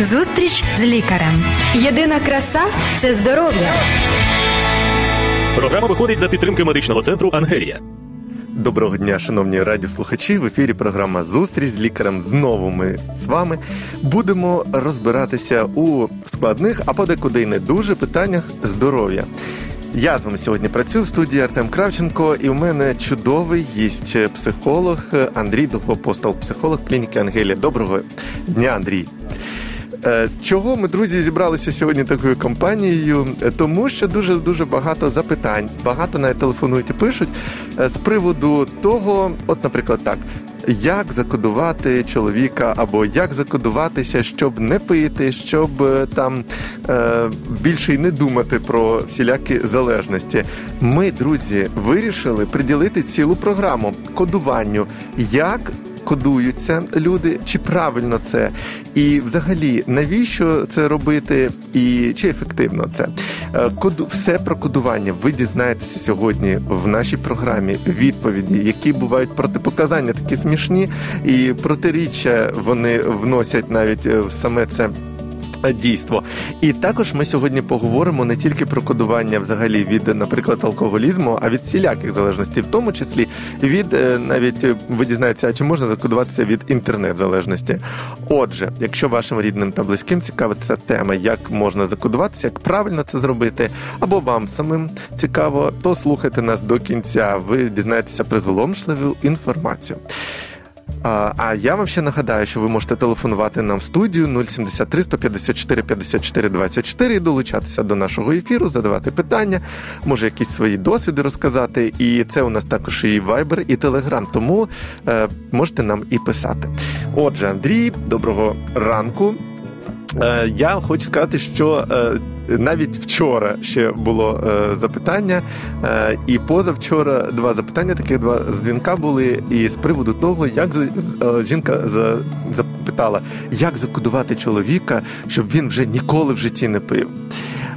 Зустріч з лікарем. Єдина краса це здоров'я. Програма виходить за підтримки медичного центру Ангелія. Доброго дня, шановні радіослухачі. В ефірі програма Зустріч з лікарем. Знову ми з вами будемо розбиратися у складних, а подекуди й не дуже питаннях здоров'я. Я з вами сьогодні працюю в студії Артем Кравченко, і у мене чудовий гість психолог Андрій Довгопостол, психолог клініки Ангелія. Доброго дня, Андрій. Е, чого ми, друзі, зібралися сьогодні такою компанією? Е, тому що дуже дуже багато запитань, багато навіть телефонують і пишуть е, з приводу того, от, наприклад, так. Як закодувати чоловіка, або як закодуватися, щоб не пити, щоб там е, більше й не думати про всілякі залежності. Ми, друзі, вирішили приділити цілу програму кодуванню, як кодуються люди, чи правильно це, і взагалі навіщо це робити, і чи ефективно це? Е, коду все про кодування. Ви дізнаєтеся сьогодні в нашій програмі. Відповіді, які бувають протипоказання, такі смішні, і протиріччя вони вносять навіть в саме це дійство. І також ми сьогодні поговоримо не тільки про кодування взагалі від, наприклад, алкоголізму, а від всіляких залежностей, в тому числі від е, навіть е, ви дізнаєтеся, а чи можна закодуватися від інтернет-залежності. Отже, якщо вашим рідним та близьким цікава ця тема, як можна закодуватися, як правильно це зробити, або вам самим цікаво, то слухайте нас до кінця. Ви дізнаєтеся приголомшливу інформацію. А я вам ще нагадаю, що ви можете телефонувати нам в студію 073 154 54 24 і долучатися до нашого ефіру, задавати питання, може якісь свої досвіди розказати. І це у нас також і Viber, і Telegram, тому е, можете нам і писати. Отже, Андрій, доброго ранку. Е, я хочу сказати, що е, навіть вчора ще було е, запитання, і позавчора два запитання, таких два дзвінка були. І з приводу того, як жінка запитала, як закодувати чоловіка, щоб він вже ніколи в житті не пив.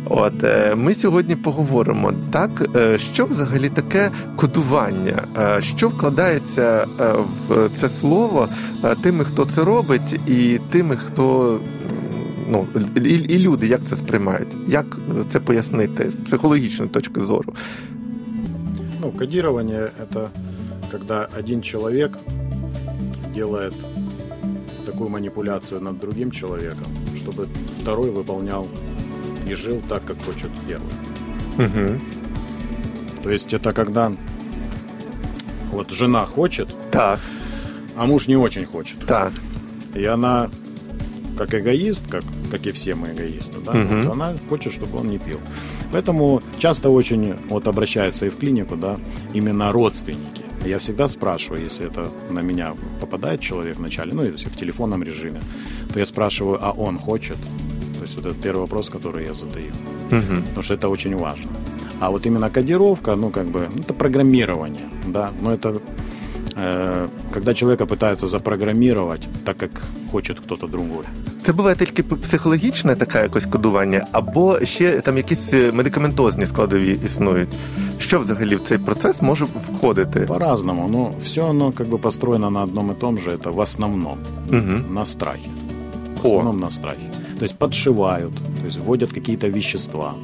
От ми сьогодні поговоримо так, що взагалі таке кодування, що вкладається в це слово тими, хто це робить, і тими, хто ну і, і люди як це сприймають? Як це пояснити з психологічної точки зору? Ну, кодирование – это когда один человек делает такую манипуляцию над другим человеком, чтобы второй выполнял и жил так, как хочет первый. Угу. То есть это когда вот жена хочет, так. а муж не очень хочет. Так. И она как эгоист, как, как и все мы эгоисты, да, угу. вот она хочет, чтобы он не пил. Поэтому часто очень вот обращаются и в клинику, да, именно родственники. Я всегда спрашиваю, если это на меня попадает человек вначале, ну, если в телефонном режиме, то я спрашиваю, а он хочет? То есть вот это первый вопрос, который я задаю. Угу. Потому что это очень важно. А вот именно кодировка, ну, как бы, это программирование, да, но это когда человека пытаются запрограммировать так, як хоче хтось другой. Це буває тільки психологічне таке якось кодування, або ще там якісь е, медикаментозні складові існують. Що взагалі в цей процес може входити? По-разному. Ну, все оно как бы построено на одном и том же. Это в основном угу. на страхе. В основном О. на страхе. То есть подшивают, то есть вводят какие-то вещества.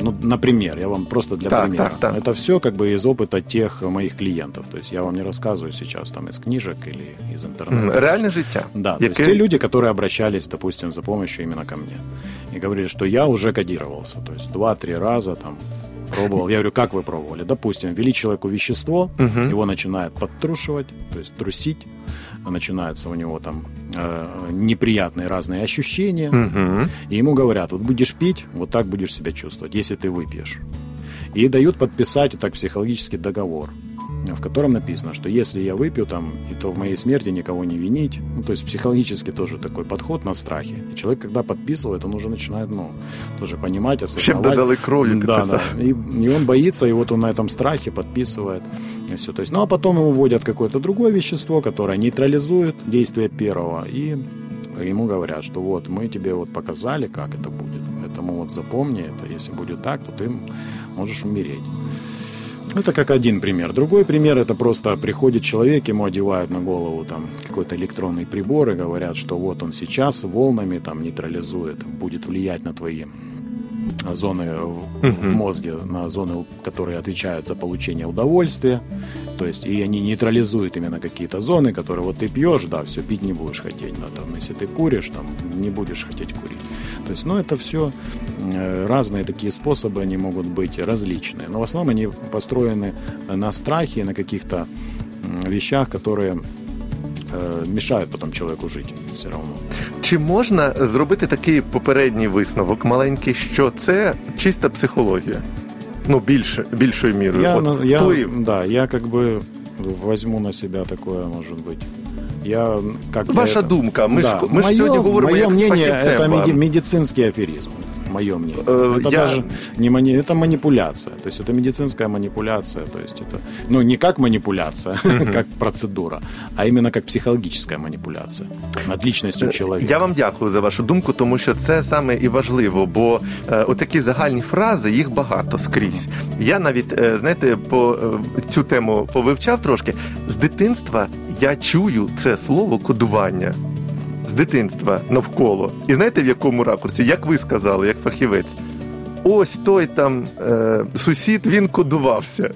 Ну, например, я вам просто для так, примера. Так, так. Это все как бы из опыта тех моих клиентов. То есть я вам не рассказываю сейчас там из книжек или из интернета. Реальное життя. Да, то есть те люди, которые обращались, допустим, за помощью именно ко мне. И говорили, что я уже кодировался. То есть два-три раза там пробовал. Я говорю, как вы пробовали? Допустим, ввели человеку вещество, угу. его начинает подтрушивать, то есть трусить начинаются у него там э, неприятные разные ощущения, угу. и ему говорят, вот будешь пить, вот так будешь себя чувствовать, если ты выпьешь. И дают подписать вот так психологический договор в котором написано, что если я выпью там, и то в моей смерти никого не винить. Ну, то есть психологически тоже такой подход на страхе. И человек, когда подписывает, он уже начинает, ну, тоже понимать, осознавать. Чем додали кровью Да, да. И, и он боится, и вот он на этом страхе подписывает. И все. То есть, ну, а потом ему вводят какое-то другое вещество, которое нейтрализует действие первого. И ему говорят, что вот мы тебе вот показали, как это будет. Поэтому вот запомни это, если будет так, то ты можешь умереть. Это как один пример. Другой пример это просто приходит человек, ему одевают на голову там какой-то электронный прибор и говорят, что вот он сейчас волнами там нейтрализует, будет влиять на твои зоны в мозге, на зоны, которые отвечают за получение удовольствия. То есть, и они нейтрализуют именно какие-то зоны, которые вот ты пьешь, да, все, пить не будешь хотеть. Но там, если ты куришь, там, не будешь хотеть курить. То есть, ну, это все э, разные такие способы, они могут быть различные. Но в основном они построены на страхе, на каких-то вещах, которые Е, мішають потім чоловіку жити все одно. Чи можна зробити такий попередній висновок маленький, що це чиста психологія? Ну, більше, більшою мірою. Я, От, я, вплив. Да, я как бы возьму на себя такое, может быть. Я, как Ваша это... думка. Ми да. ж, ми мое, ж сьогодні говоримо мое як з мнение, фахівцем. это вам. меди- медицинский аферизм. Мое мнение. Э, это я- даже не мани... это манипуляция. То есть это медицинская манипуляция. То есть это, ну, не как манипуляция, как процедура, а именно как психологическая манипуляция над личностью человека. Я вам дякую за вашу думку, тому що це саме і важливо, бо е, отакі загальні фрази їх багато скрізь. Я навіть е, знаєте, по е, цю тему повивчав трошки. З дитинства я чую це слово кодування. З дитинства навколо. І знаєте в якому ракурсі? Як ви сказали, як фахівець? Ось той там е, сусід він кодувався.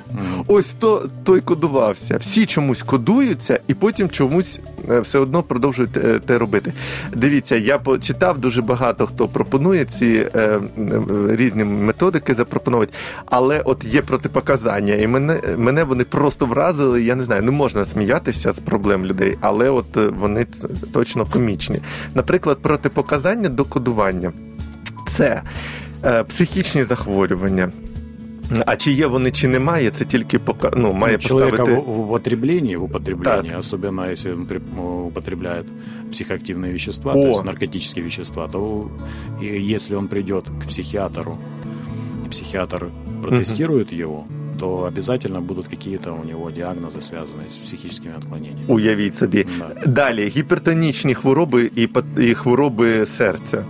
Ось то той кодувався. Всі чомусь кодуються, і потім чомусь е, все одно продовжують е, те робити. Дивіться, я почитав дуже багато хто пропонує ці е, е, різні методики запропонувати, але от є протипоказання, і мене, мене вони просто вразили. Я не знаю, не можна сміятися з проблем людей, але от е, вони точно комічні. Наприклад, протипоказання до кодування це психічні захворювання. А чи є вони, чи немає, це тільки пока, ну, має Ну, человека поставити. в, в потреблении, в употреблении, особенно если он при- ну, употребляет психоактивные вещества, О. то есть наркотические вещества, то и если он придет к психиатру, и психиатр протестирует его, то обязательно будут какие-то у него диагнозы, связанные с психическими отклонениями. Уявіть собі. Да. Далі гіпертонічні хвороби і, пат- і хвороби серця.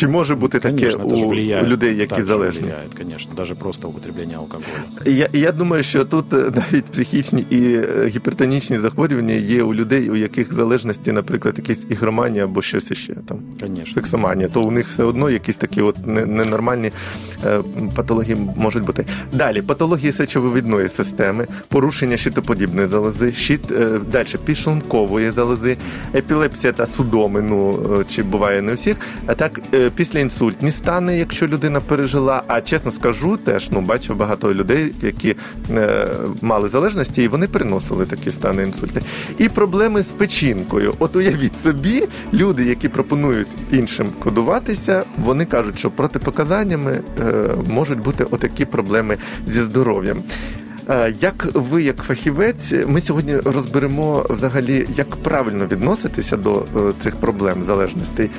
Чи може бути таке Конечно, у людей, які залежні? конечно, даже просто употребление алкоголя. Я, я думаю, що тут е, навіть психічні і е, гіпертонічні захворювання є у людей, у яких залежності, наприклад, якісь ігроманія або щось іще там. Конечно. сексоманія, то у них все одно якісь такі от ненормальні е, патології можуть бути. Далі патології сечовивідної системи, порушення щитоподібної залози, щит далі підшлункової залози, епілепсія та судоми, ну е, чи буває не у всіх. А так е, післяінсультні стани, якщо людина пережила. А чесно скажу, теж ну бачив багато людей, які е, мали залежності, і вони переносили такі стани інсульти. І проблеми з печінкою. От уявіть собі, люди, які пропонують іншим кодуватися, вони кажуть, що протипоказаннями е, можуть бути отакі проблеми зі здоров'ям. Е, Як ви, як фахівець, ми сьогодні розберемо взагалі, як правильно відноситися до е, цих проблем залежностей,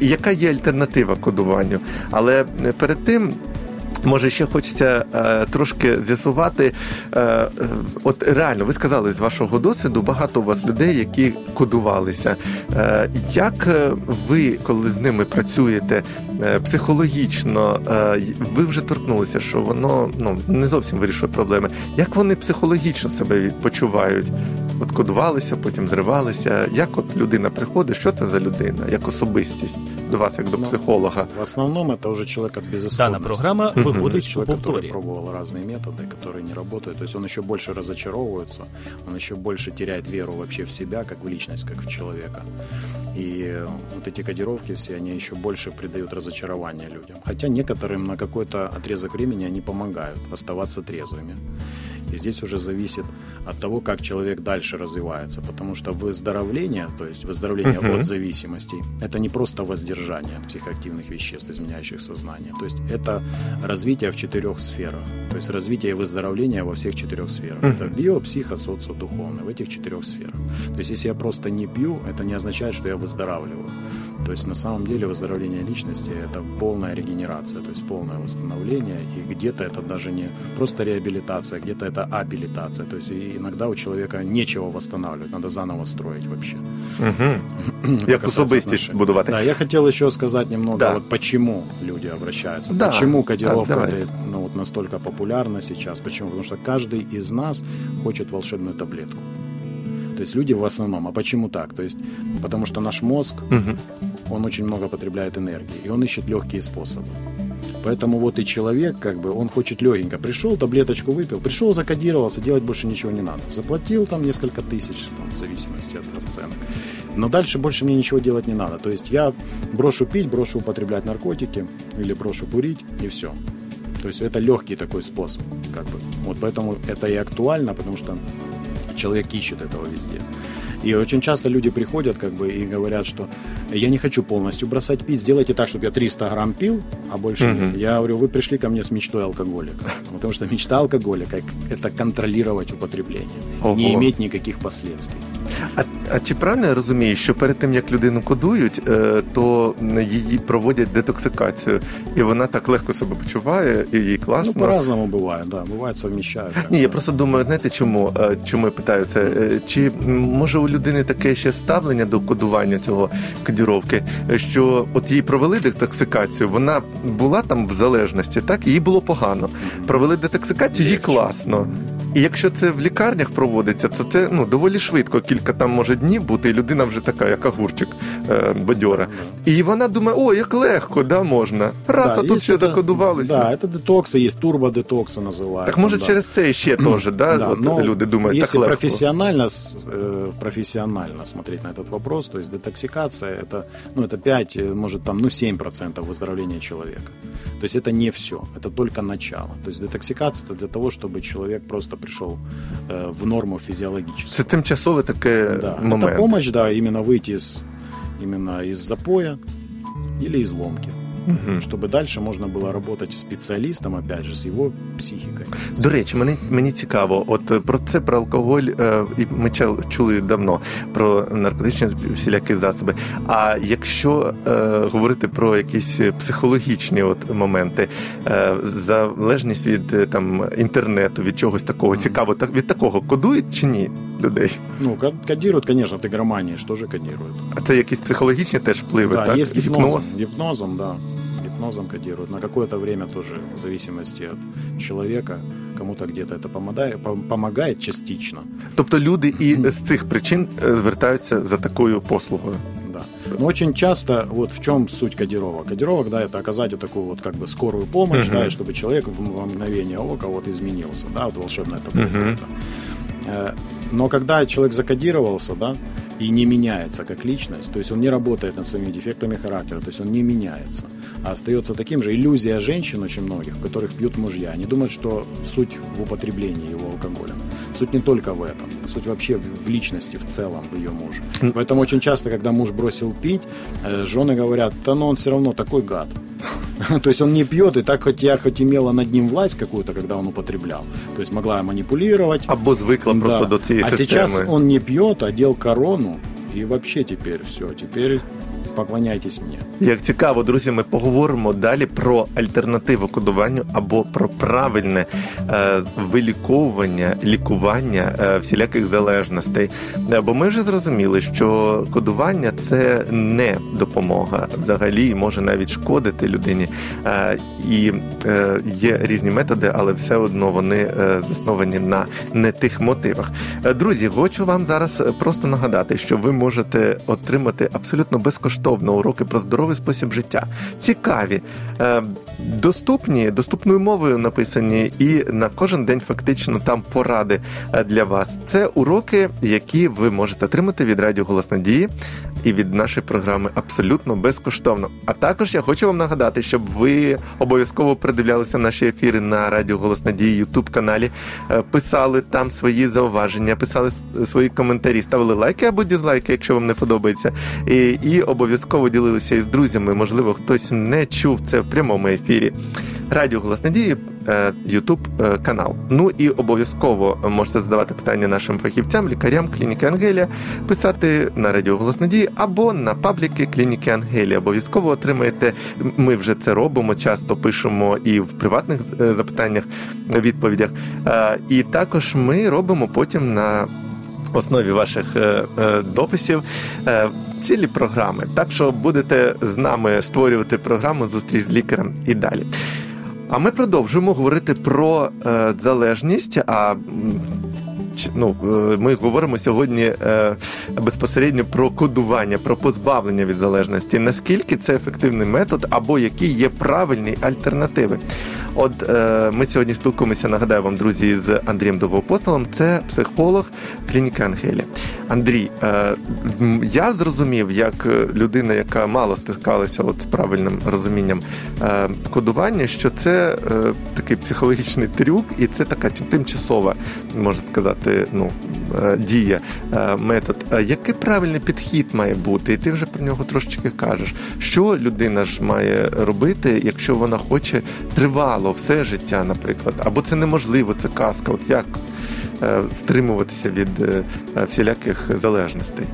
і яка є альтернатива кодуванню. Але е, перед тим. Може, ще хочеться е, трошки з'ясувати. Е, е, от реально, ви сказали з вашого досвіду, багато у вас людей, які кодувалися. Е, як е, ви, коли з ними працюєте е, психологічно, е, ви вже торкнулися, що воно ну не зовсім вирішує проблеми. Як вони психологічно себе почувають? От кодувалися, потім зривалися. Як от людина приходить, що це за людина, як особистість до вас, як до Ну, психолога? В основном это уже человек от безысходности. Дана програма То виходить есть у человек, который повторі. пробовал разные методы, которые не работают. То есть он еще больше разочаровывается, он еще больше теряет веру вообще в себя, как в личность, как в человека. И э, вот эти кодировки все, они еще больше придают разочарование людям. Хотя некоторым на какой-то отрезок времени они помогают оставаться трезвыми. И здесь уже зависит от того, как человек дальше развивается. Потому что выздоровление, то есть выздоровление Мгм. от зависимостей, это не просто воздержание от психоактивных веществ, изменяющих сознание. То есть это развитие в четырех сферах. То есть развитие и выздоровление во всех четырех сферах. Это био, психо, социо, духовное. В этих четырех сферах. То есть если я просто не пью, это не означает, что я выздоравливаю. То есть на самом деле выздоровление личности – это полная регенерация, то есть полное восстановление, и где-то это даже не просто реабилитация, где-то это абилитация. То есть иногда у человека нечего восстанавливать, надо заново строить вообще. Угу. Як особистість будувати. Да, я хотел еще сказать немного, да. вот почему люди обращаются, да. почему кодировка да, ну, вот настолько популярна сейчас, почему? Потому что каждый из нас хочет волшебную таблетку. То есть люди в основном. А почему так? То есть потому что наш мозг, угу. Он очень много потребляет энергии, и он ищет легкие способы. Поэтому вот и человек, как бы, он хочет легенько. Пришел, таблеточку выпил, пришел, закодировался, делать больше ничего не надо. Заплатил там несколько тысяч, там, в зависимости от расценок. Но дальше больше мне ничего делать не надо. То есть я брошу пить, брошу употреблять наркотики или брошу курить, и все. То есть это легкий такой способ. Как бы. Вот поэтому это и актуально, потому что человек ищет этого везде. И очень часто люди приходят как бы и говорят, что я не хочу полностью бросать пить, сделайте так, чтобы я 300 грамм пил, а больше угу. нет. Я говорю, вы пришли ко мне с мечтой алкоголика. Потому что мечта алкоголика – это контролировать употребление, Ого. не иметь никаких последствий. А, а чи правильно я розумію, що перед тим як людину кодують, то її проводять детоксикацію, і вона так легко себе почуває, і їй класно? Ну, по-разному буває, да. Буває совміщають. Ні, я просто думаю, знаєте, чому чому я питаю це? Чи може у людини таке ще ставлення до кодування цього кодіровки, що от їй провели детоксикацію, вона була там в залежності, так їй було погано. Провели детоксикацію, їй класно. І якщо це в лікарнях проводиться, то це ну доволі швидко, кілька там може днів бути, і людина вже така, як огурчик е, бадьора. І вона думає, о, як легко, да, можна. Раз, да, а тут ще это, закодувалися. Да, це детокси, є турбодетокси називають. Так може да. через це ще теж, да, да от но люди думають, так легко. профессионально, э, профессионально смотреть на этот вопрос, то есть детоксикация, это, ну, это 5, э, может там, ну, 7% выздоровления человека. То есть это не все, это только начало. То есть детоксикация это для того, чтобы человек просто пришел э, в норму физиологическую. Це тимчасове таке да. момент. Это помощь, да, именно выйти из, именно из запоя или из ломки угу. щоб далі можна було працювати спеціалістом, опять же, з його психікою. До речі, мені мені цікаво, от е, про це про алкоголь, е, і ми чули давно про наркотичні всілякі засоби. А якщо е, говорити про якісь психологічні от моменти, е, залежність від е, там інтернету, від чогось такого mm цікаво, так від такого кодують чи ні людей? Ну кодірують, звісно, в ігроманії ж теж кодірують. А це якісь психологічні теж впливи, да, так? Є гіпнозом, гіпноз? гіпнозом, да гипнозом кодируют. На какое-то время тоже, в зависимости от человека, кому-то где-то это помогает, помогает частично. Тобто люди і з цих причин звертаються за такою послугою. Да. Но очень часто, вот в чем суть кодировок? Кодировок, да, это оказать вот такую вот как бы скорую помощь, uh-huh. да, и чтобы человек в, в мгновение ока вот изменился, да, вот волшебная таблетка. Uh-huh. Но когда человек закодировался, да, и не меняется как личность, то есть он не работает над своими дефектами характера, то есть он не меняется, а остается таким же. Иллюзия женщин очень многих, в которых пьют мужья. Они думают, что суть в употреблении его алкоголя. Суть не только в этом, суть вообще в личности в целом, в ее муже. Поэтому очень часто, когда муж бросил пить, э, жены говорят, да но он все равно такой гад. То есть он не пьет, и так хоть я хоть имела над ним власть какую-то, когда он употреблял. То есть могла манипулировать. Або звыкла да. просто до цієї А сейчас он не пьет, одел корону, и вообще теперь все, теперь поклоняйтесь мені. Як цікаво, друзі, ми поговоримо далі про альтернативу кодуванню або про правильне е, виліковування, лікування е, всіляких залежностей. Е, бо ми вже зрозуміли, що кодування це не допомога взагалі може навіть шкодити людині. Е, і е, є різні методи, але все одно вони е, засновані на не тих мотивах. Друзі, хочу вам зараз просто нагадати, що ви можете отримати абсолютно безкоштовно безкоштовно уроки про здоровий спосіб життя. Цікаві, е, доступні, доступною мовою написані, і на кожен день фактично там поради е, для вас. Це уроки, які ви можете отримати від Радіо Голос Надії і від нашої програми абсолютно безкоштовно. А також я хочу вам нагадати, щоб ви обов'язково придивлялися наші ефіри на Радіо Голос Надії Ютуб каналі, е, писали там свої зауваження, писали свої коментарі, ставили лайки або дізлайки, якщо вам не подобається. І, і обов'язково ділилися із друзями. Можливо, хтось не чув це в прямому ефірі. Радіо Голос Надії, Ютуб канал. Ну і обов'язково можете задавати питання нашим фахівцям, лікарям клініки Ангелія, писати на Радіо Голос Надії або на пабліки клініки Ангелія. Обов'язково отримаєте. Ми вже це робимо, часто пишемо і в приватних запитаннях, відповідях. І також ми робимо потім на основі ваших дописів цілі програми. Так що будете з нами створювати програму Зустріч з лікарем і далі. А ми продовжуємо говорити про е, залежність. А ну, е, ми говоримо сьогодні е, безпосередньо про кодування, про позбавлення від залежності. Наскільки це ефективний метод, або які є правильні альтернативи? От е, ми сьогодні спілкуємося, нагадаю вам, друзі, з Андрієм Довгопостолом. Це психолог клініки Ангелі. Андрій, я зрозумів, як людина, яка мало стискалася от з правильним розумінням кодування, що це такий психологічний трюк, і це така тимчасова, можна сказати, ну е, дія, е, метод. Який правильний підхід має бути? І ти вже про нього трошечки кажеш. Що людина ж має робити, якщо вона хоче тривало все життя, наприклад, або це неможливо, це казка. От як Э, стримуватися від э, всіляких залежностей?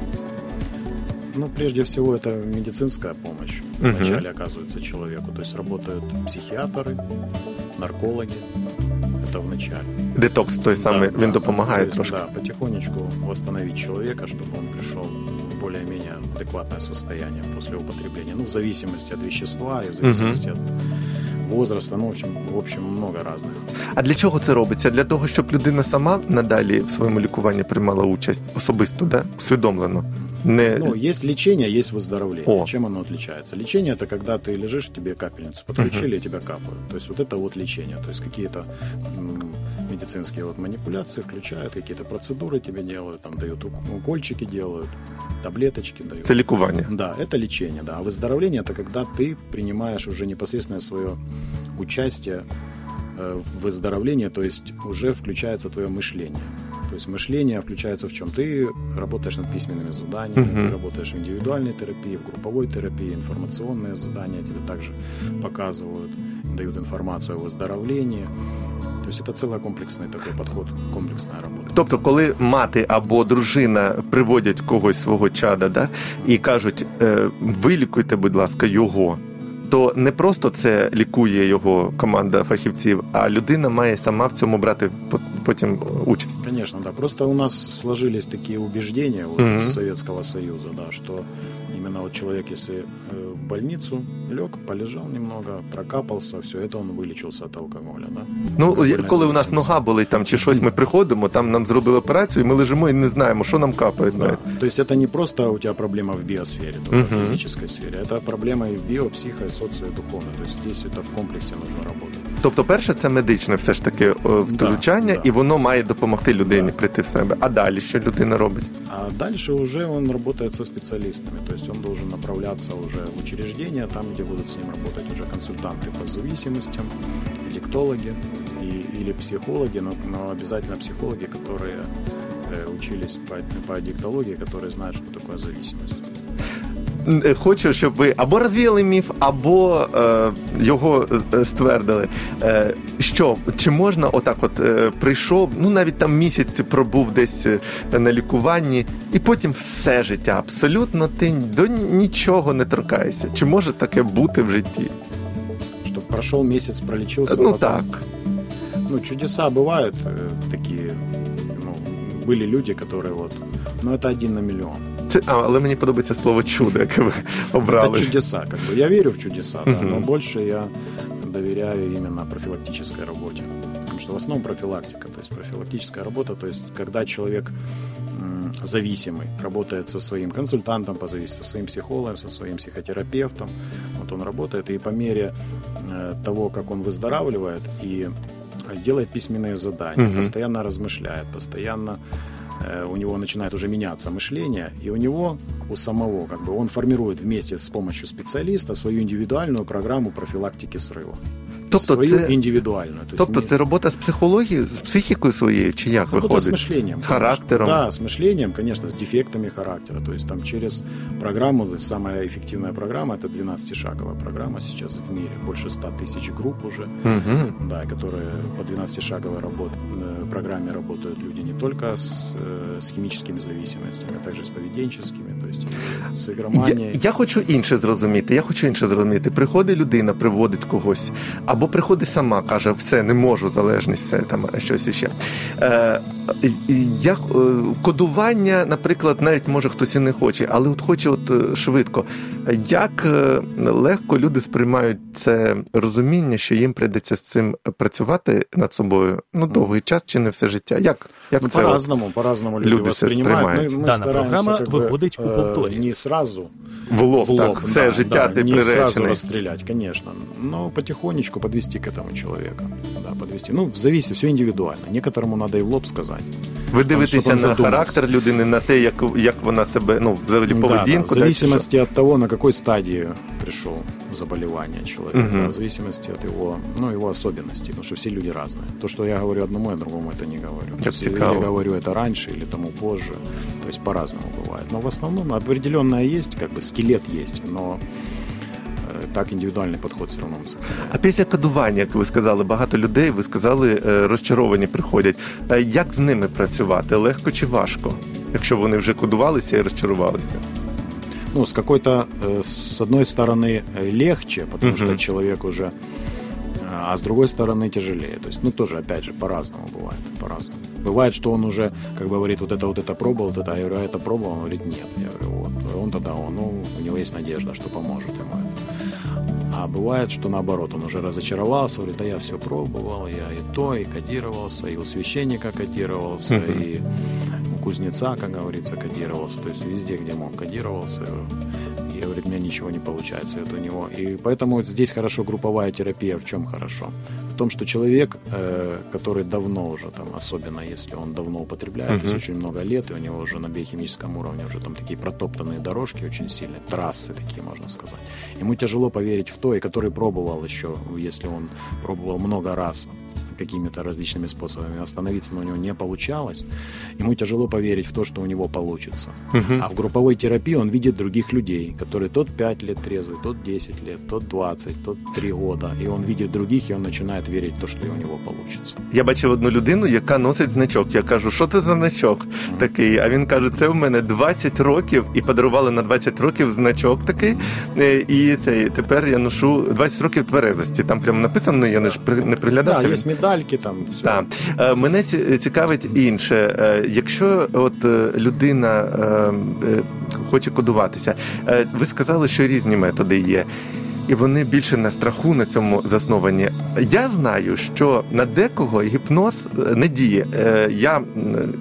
Ну, прежде всего, это медицинская помощь угу. вначале оказывается человеку. То есть работают психиатры, наркологи. Это в начале. Детокс той самый, да, він да, допомагає то трошки. Да, потихонечку восстановить человека, чтобы он пришел в более-менее адекватное состояние после употребления. Ну, в зависимости от вещества и в зависимости угу. от возраста, ну, в общем, в общем, много разных. А для чого це робиться? Для того, щоб людина сама надалі в своєму лікуванні приймала участь особисто, да? усвідомлено. Не... Ну, есть лечение, есть выздоровление. О. Чем оно отличается? Лечение это когда ты лежишь, тебе капельницу подключили, и тебя капают. То есть вот это вот лечение. То есть какие-то медицинские вот манипуляции включают, какие-то процедуры тебе делают, там дают укольчики делают, таблеточки дают. Это ликование. Да, это лечение, да. А выздоровление это когда ты принимаешь уже непосредственное свое участие э, в выздоровлении, то есть уже включается твое мышление. То есть мышление включается в чем? Ты работаешь над письменными заданиями, uh-huh. ты работаешь в индивидуальной терапии, в групповой терапии, информационные задания тебе также показывают, дают информацию о выздоровлении. То есть это целый комплексний такий підход, комплексна робота. Тобто, коли мати або дружина приводять когось свого чада, да, і кажуть, «Е, вилікуйте, будь ласка, його. То не просто це лікує його команда фахівців, а людина має сама в цьому брати потім участь. Звісно, да. Просто у нас сложились такі убеждения вот, mm-hmm. з Совєтського Союзу, да, що именно вот человек, если э, в больницу лег, полежал немного, прокапался, все, это он вилічився від алкоголя. Да? Ну, коли у нас нога болить там чи щось, ми приходимо, там нам зробили операцію, і ми лежимо і не знаємо, що нам капає. Да. То есть это не просто у тебя проблема в биосфере, только uh-huh. в физической сфере, это проблема и в био, психо, и социо, и духовной. То есть здесь это в комплексе нужно работать. Тобто, перше, це медичне все ж таки втручання, да, да. і воно має допомогти людині да. прийти в себе. А далі що людина робить? А далі вже він працює зі спеціалістами. Тобто він должен направляться уже в учреждения, там, где будут с ним работать уже консультанты по зависимостям, диктологи и, или психологи, но, но обязательно психологи, которые э, учились по, по диктологии, которые знают, что такое зависимость. Е, хочу, щоб ви або розвіяли міф, або е, його е, ствердили. Е, Що чи можна отак, от е, прийшов, ну навіть там місяць пробув десь е, на лікуванні, і потім все життя абсолютно ти до нічого не торкаєшся. Чи може таке бути в житті? Щоб пройшов місяць, пролічився. Ну потом... так. Ну, чудеса бывают такие. Ну, были люди, которые вот. Ну, это один на миллион. Це, а, але мені подобається слово чудо, яке ви обрали. Это чудеса, как бы. Я верю в чудеса, да, но больше я доверяю именно профилактической работе. Потому что в основном профилактика, то есть профилактическая работа, то есть когда человек зависимый, работает со своим консультантом по зависимости, со своим психологом, со своим психотерапевтом. Вот он работает, и по мере э, того, как он выздоравливает и делает письменные задания, угу. постоянно размышляет, постоянно у него начинает уже меняться мышление, и у него, у самого, как бы он формирует вместе с помощью специалиста свою индивидуальную программу профилактики срыва. Тобто свою це- индивидуальную. То есть Тобто не- це робота з психологією, з психікою своєю, чи як Работа виходить? с мышлением. С конечно. характером. Да, с мышлением, конечно, с дефектами характера. То есть там через программу, самая эффективная программа, это 12-шаговая программа сейчас в мире. Больше 100 тысяч групп уже, Угу. да, которые по 12-шаговой работ, э, программе работают люди не только с, э, с химическими зависимостями, а также з поведенческими, то есть и с Я, игроманией. я хочу інше зрозуміти. Я хочу інше зрозуміти. Приходить людина, приводить когось, або приходить сама, каже, все, не можу, залежність, це там щось іще. Е, я, е, кодування, наприклад, навіть може хтось і не хоче, але от хоче от е, швидко. Як е, легко люди сприймають це розуміння, що їм прийдеться з цим працювати над собою ну, довгий час чи не все життя? Як, як Ну, це от? по-разному, по-разному люди, люди це воспринимают. сприймають? Ну, мы Дана стараемся програма как бы, виходить у э, повторі. Не сразу в лоб, в лоб, так, все да, життя да, ти не сразу приречений. расстрелять, конечно, но потихонечку подвести к этому человека, да, подвести. Ну, зависит, все индивидуально. Некоторому надо и в лоб сказать. Ви щоб дивитеся він на задумався. характер людини, на те, як, як вона себе, ну, взагалі Да, да, поведінку. в да, чи що? зависимости от того, на какой стадии пришел заболевание человека, Мгм. да, в зависимости от его, ну, его особенностей, потому что все люди разные. То, что я говорю одному, я другому это не говорю. Как То есть, цікаво. или говорю это раньше, или тому позже. То есть по-разному бывает. Но в основном определенное есть, как бы скелет есть, но э, так индивидуальный подход все равно мы сохраняем. А після кодування, як ви сказали, багато людей, ви сказали, е, розчаровані приходять. Е, Як з ними працювати? Легко чи важко? Якщо вони вже кодувалися і розчарувалися? Ну, с какой-то, э, с одной стороны, легче, потому Мгм. что человек уже, э, а с другой стороны тяжелее. То есть, ну, тоже, опять же, по-разному бывает, по-разному. Бывает, что он уже, как бы говорит, вот это, вот это пробовал, вот это, а я говорю, а это пробовал? Он говорит, нет. Я говорю, вот, он тогда, он, ну, у него есть надежда, что поможет ему это. А бывает, что наоборот, он уже разочаровался, говорит, да я все пробовал, я и то, и кодировался, и у священника кодировался, и кузнеца, как говорится, кодировался, то есть везде, где мог, кодировался. И говорит, у меня ничего не получается это у него. И поэтому вот здесь хорошо групповая терапия. В чем хорошо? В том, что человек, э, который давно уже, там, особенно если он давно употребляет, то Мгм. есть очень много лет, и у него уже на биохимическом уровне уже там такие протоптанные дорожки очень сильные, трассы такие, можно сказать. Ему тяжело поверить в то, и который пробовал еще, если он пробовал много раз какими-то различными способами остановиться, но у него не получалось, ему тяжело поверить в то, что у него получится. А в групповой терапии он видит других людей, которые тот 5 лет трезвый, тот 10 лет, тот 20, тот 3 года. И он видит других, и он начинает верить в то, что у него получится. Я бачив одну людину, яка носить значок. Я кажу, що це за значок такий? А він каже, це в мене 20 років, і подарували на 20 років значок такий. Е, І цей тепер я ношу 20 років тверезості. Там прямо написано, я не ж при- не Да, приглядався. медальки там, все. Так. Е, Мене ці- цікавить інше. Е, Якщо от е, людина хоче кодуватися, ви сказали, що різні методи є. І вони більше на страху на цьому засновані. Я знаю, що на декого гіпноз не діє. Я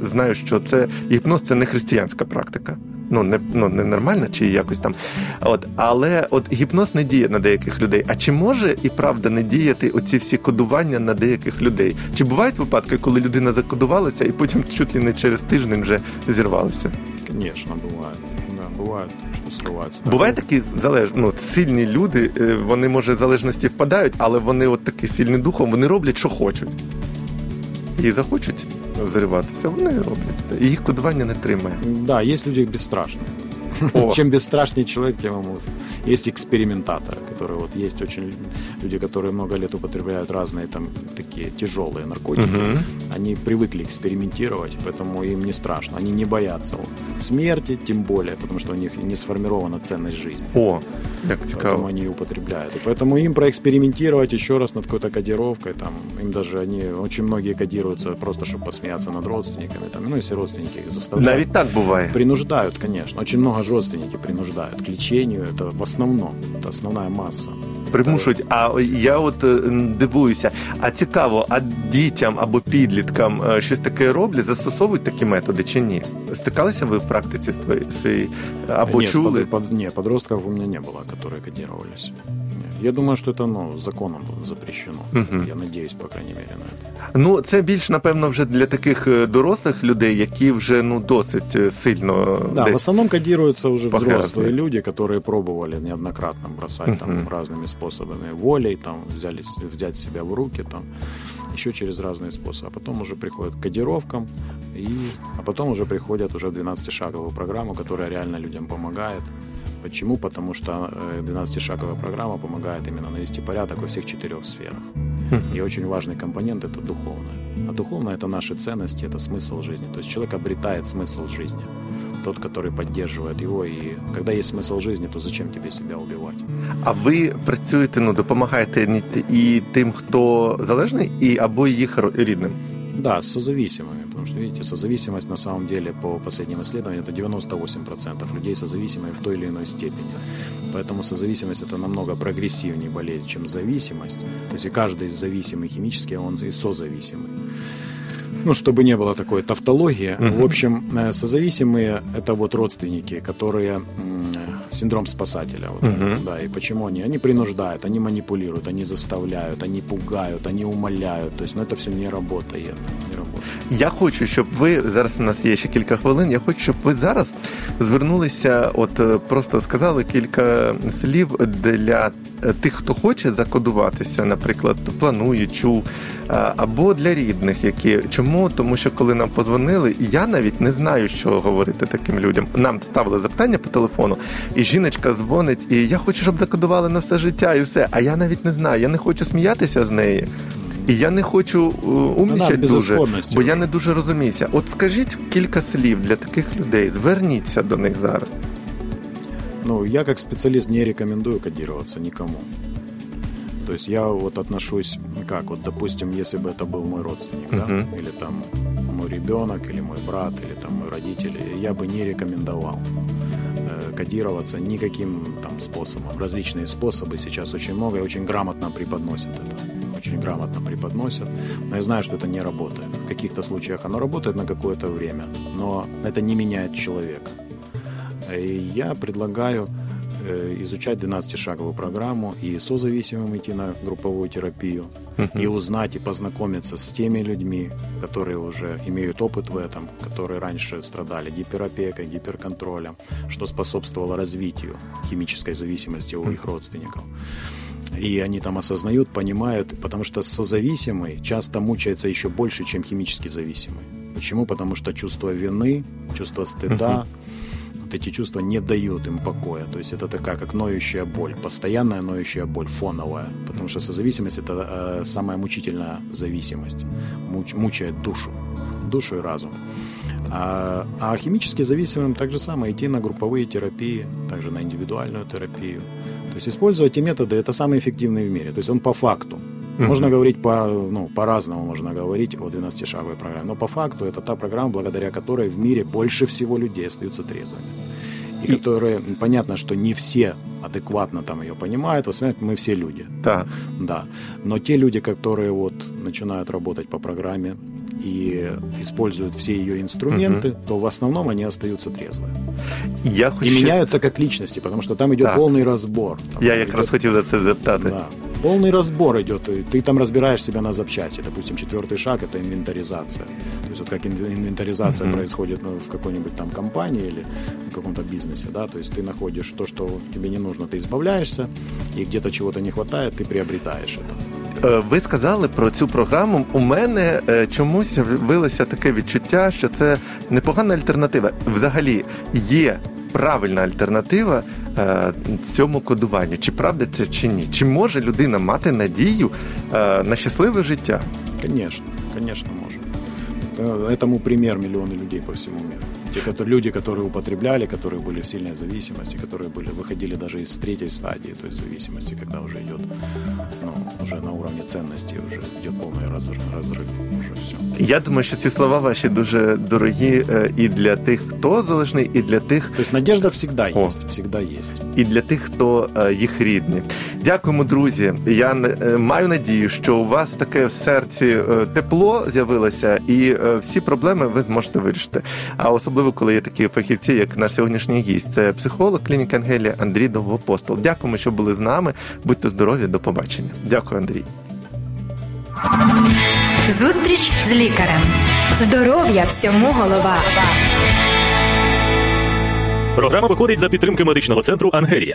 знаю, що це гіпноз це не християнська практика Ну не ну не нормальна чи якось там. От але от гіпноз не діє на деяких людей. А чи може і правда не діяти оці всі кодування на деяких людей? Чи бувають випадки, коли людина закодувалася і потім чуть ли не через тиждень вже зірвалася? Конечно, бывает. Да, бывает, что срывается. Буває такі залеж... ну, сильні люди, е, вони може в залежності впадають, але вони от такі сильні духом, вони роблять, що хочуть. І захочуть зриватися, вони роблять це. І їх кодування не тримає. Да, есть люди бесстрашные. О. Чем бесстрашнее человек, тем ему... Есть экспериментаторы, которые вот есть очень люди, которые много лет употребляют разные там такие тяжелые наркотики. Мгм. Они привыкли экспериментировать, поэтому им не страшно. Они не боятся смерти, тем более, потому что у них не сформирована ценность жизни. О, як Поэтому цікаво. они и употребляют. И поэтому им проэкспериментировать еще раз над какой-то кодировкой, там, им даже они, очень многие кодируются просто, чтобы посмеяться над родственниками, там, ну, если родственники их заставляют. Навіть так буває. Принуждают, конечно. Очень много же родственники принуждают к лечению. Это в основном, это основная масса. Примушують. А я от е, м, дивуюся, а цікаво, а дітям або підліткам е, щось таке роблять, застосовують такі методи чи ні? Стикалися ви в практиці з твоєї своєї? або Нет, чули? под- под- не, подростков у меня не было, которые кодировались. Я думаю, что это ну, законом запрещено. Мгм. Я надеюсь, по крайней мере, на это. Ну, це більш напевно вже для таких дорослих людей, які вже ну досить сильно Да, в десь. основном кодируются уже Показывает. взрослые люди, которые пробовали неоднократно бросать там Мгм. разными способами, волей, там взяли, взять себя в руки, там еще через разные способы. А потом уже приходят к кодировкам, и, а потом уже приходят уже в 12-шаговую программу, которая реально людям помогает. Почему? Потому что э, 12-шаговая программа помогает именно навести порядок во всех четырех сферах. И очень важный компонент – это духовное. А духовное – это наши ценности, это смысл жизни. То есть человек обретает смысл жизни. Тот, который поддерживает его. И когда есть смысл жизни, то зачем тебе себя убивать? А ви працюєте, ну допомагаєте ні- і тим, хто залежний, і або їх ро- рідним. Да, с созависимыми, потому что, видите, созависимость на самом деле по последним исследованиям это 98% людей созависимые в той или иной степени. Поэтому созависимость это намного прогрессивнее болезнь, чем зависимость. То есть и каждый из зависимый химически, он и созависимый Ну, чтобы не было такой тавтологии. Мгм. В общем, э, созависимые – это вот родственники, которые м, синдром спасателя. Вот, Мгм. Да, и почему они? Они принуждают, они манипулируют, они заставляют, они пугают, они умоляют. То есть, ну, это все не работает. Не работает. Я хочу, щоб ви зараз у нас є ще кілька хвилин. Я хочу, щоб ви зараз звернулися, от е, просто сказали кілька слів для е, тих, хто хоче закодуватися, наприклад, планують, чув, е, Або для рідних, які чому? Тому що коли нам позвонили, я навіть не знаю, що говорити таким людям. Нам ставили запитання по телефону, і жіночка дзвонить, і я хочу, щоб закодували на все життя, і все. А я навіть не знаю. Я не хочу сміятися з неї. І я не хочу е, умнічати дуже, бо я не дуже розуміюся. От скажіть кілька слів для таких людей, зверніться до них зараз. Ну, я как специалист не рекомендую кодироваться никому. То есть я вот отношусь, как вот, допустим, если бы это был мой родственник, да, Мгм. или там мой ребенок, или мой брат, или там мой родитель, я бы не рекомендовал э, кодироваться никаким там способом. Различные способы сейчас очень много и очень грамотно преподносят это. Очень грамотно преподносят. Но я знаю, что это не работает. В каких-то случаях оно работает на какое-то время, но это не меняет человека. И я предлагаю изучать 12-шаговую программу и созависимым идти на групповую терапию, и узнать и познакомиться с теми людьми, которые уже имеют опыт в этом, которые раньше страдали гиперопекой, гиперконтролем, что способствовало развитию химической зависимости у их родственников. И они там осознают, понимают, потому что созависимый часто мучается еще больше, чем химически зависимый. Почему? Потому что чувство вины, чувство стыда, вот эти чувства не дают им покоя. То есть это такая, как ноющая боль, постоянная ноющая боль, фоновая. Потому что созависимость – это э, самая мучительная зависимость. Муч- мучает душу, душу и разум. А, а химически зависимым так же самое идти на групповые терапии, также на индивидуальную терапию. То есть использовать эти методы – это самый эффективный в мире. То есть он по факту. Можно говорить по, ну, по-разному, можно говорить о 12-шаговой программе. Но по факту это та программа, благодаря которой в мире больше всего людей остаются трезвыми. И, которые, понятно, что не все адекватно там ее понимают. Вы смотрите, мы все люди. Так. Да. Но те люди, которые вот начинают работать по программе и используют все ее инструменты, то в основном они остаются трезвые. Я хочу. И меняются как личности, потому что там идет Так. полный разбор. Там Я идет- якраз хотів за це запитати. Да. Полный разбор идет. и Ты там разбираешь себя на запчасти. Допустим, четвертый шаг это инвентаризация. То есть вот как ин- инвентаризация происходит ну, в какой-нибудь там компании или в каком-то бизнесе, да, то есть ты находишь то, что тебе не нужно, ты избавляешься, и где-то чего-то не хватает, ты приобретаешь это. Е, Ви сказали про цю програму. У мене е, чомусь з'явилося таке відчуття, що це непогана альтернатива. Взагалі є правильна альтернатива е, цьому кодуванню. Чи правда це чи ні? Чи може людина мати надію е, на щасливе життя? Конечно, конечно, может. Э, Этому пример миллионы людей по всему миру. Те которые, люди, которые употребляли, которые были в сильной зависимости, которые были, выходили даже из третьей стадии, то есть зависимости, когда уже идет, ну, уже на уровне ценностей, уже идет полный разрыв, разрыв уже все. Я думаю, що ці слова ваші дуже дорогі е, і для тих, хто залежний, і для тих, То есть надежда всегда О. есть, всегда есть. і для тих, хто е, їх рідні. Дякуємо, друзі. Я е, маю надію, що у вас таке в серці е, тепло з'явилося, і е, всі проблеми ви зможете вирішити. А особливо коли є такі фахівці, як наш сьогоднішній гість. Це психолог клініки Ангелія Андрій Довгопостол. Дякуємо, що були з нами. Будьте здорові, до побачення. Дякую, Андрій. Зустріч з лікарем. Здоров'я всьому голова. Програма виходить за підтримки медичного центру Ангелія.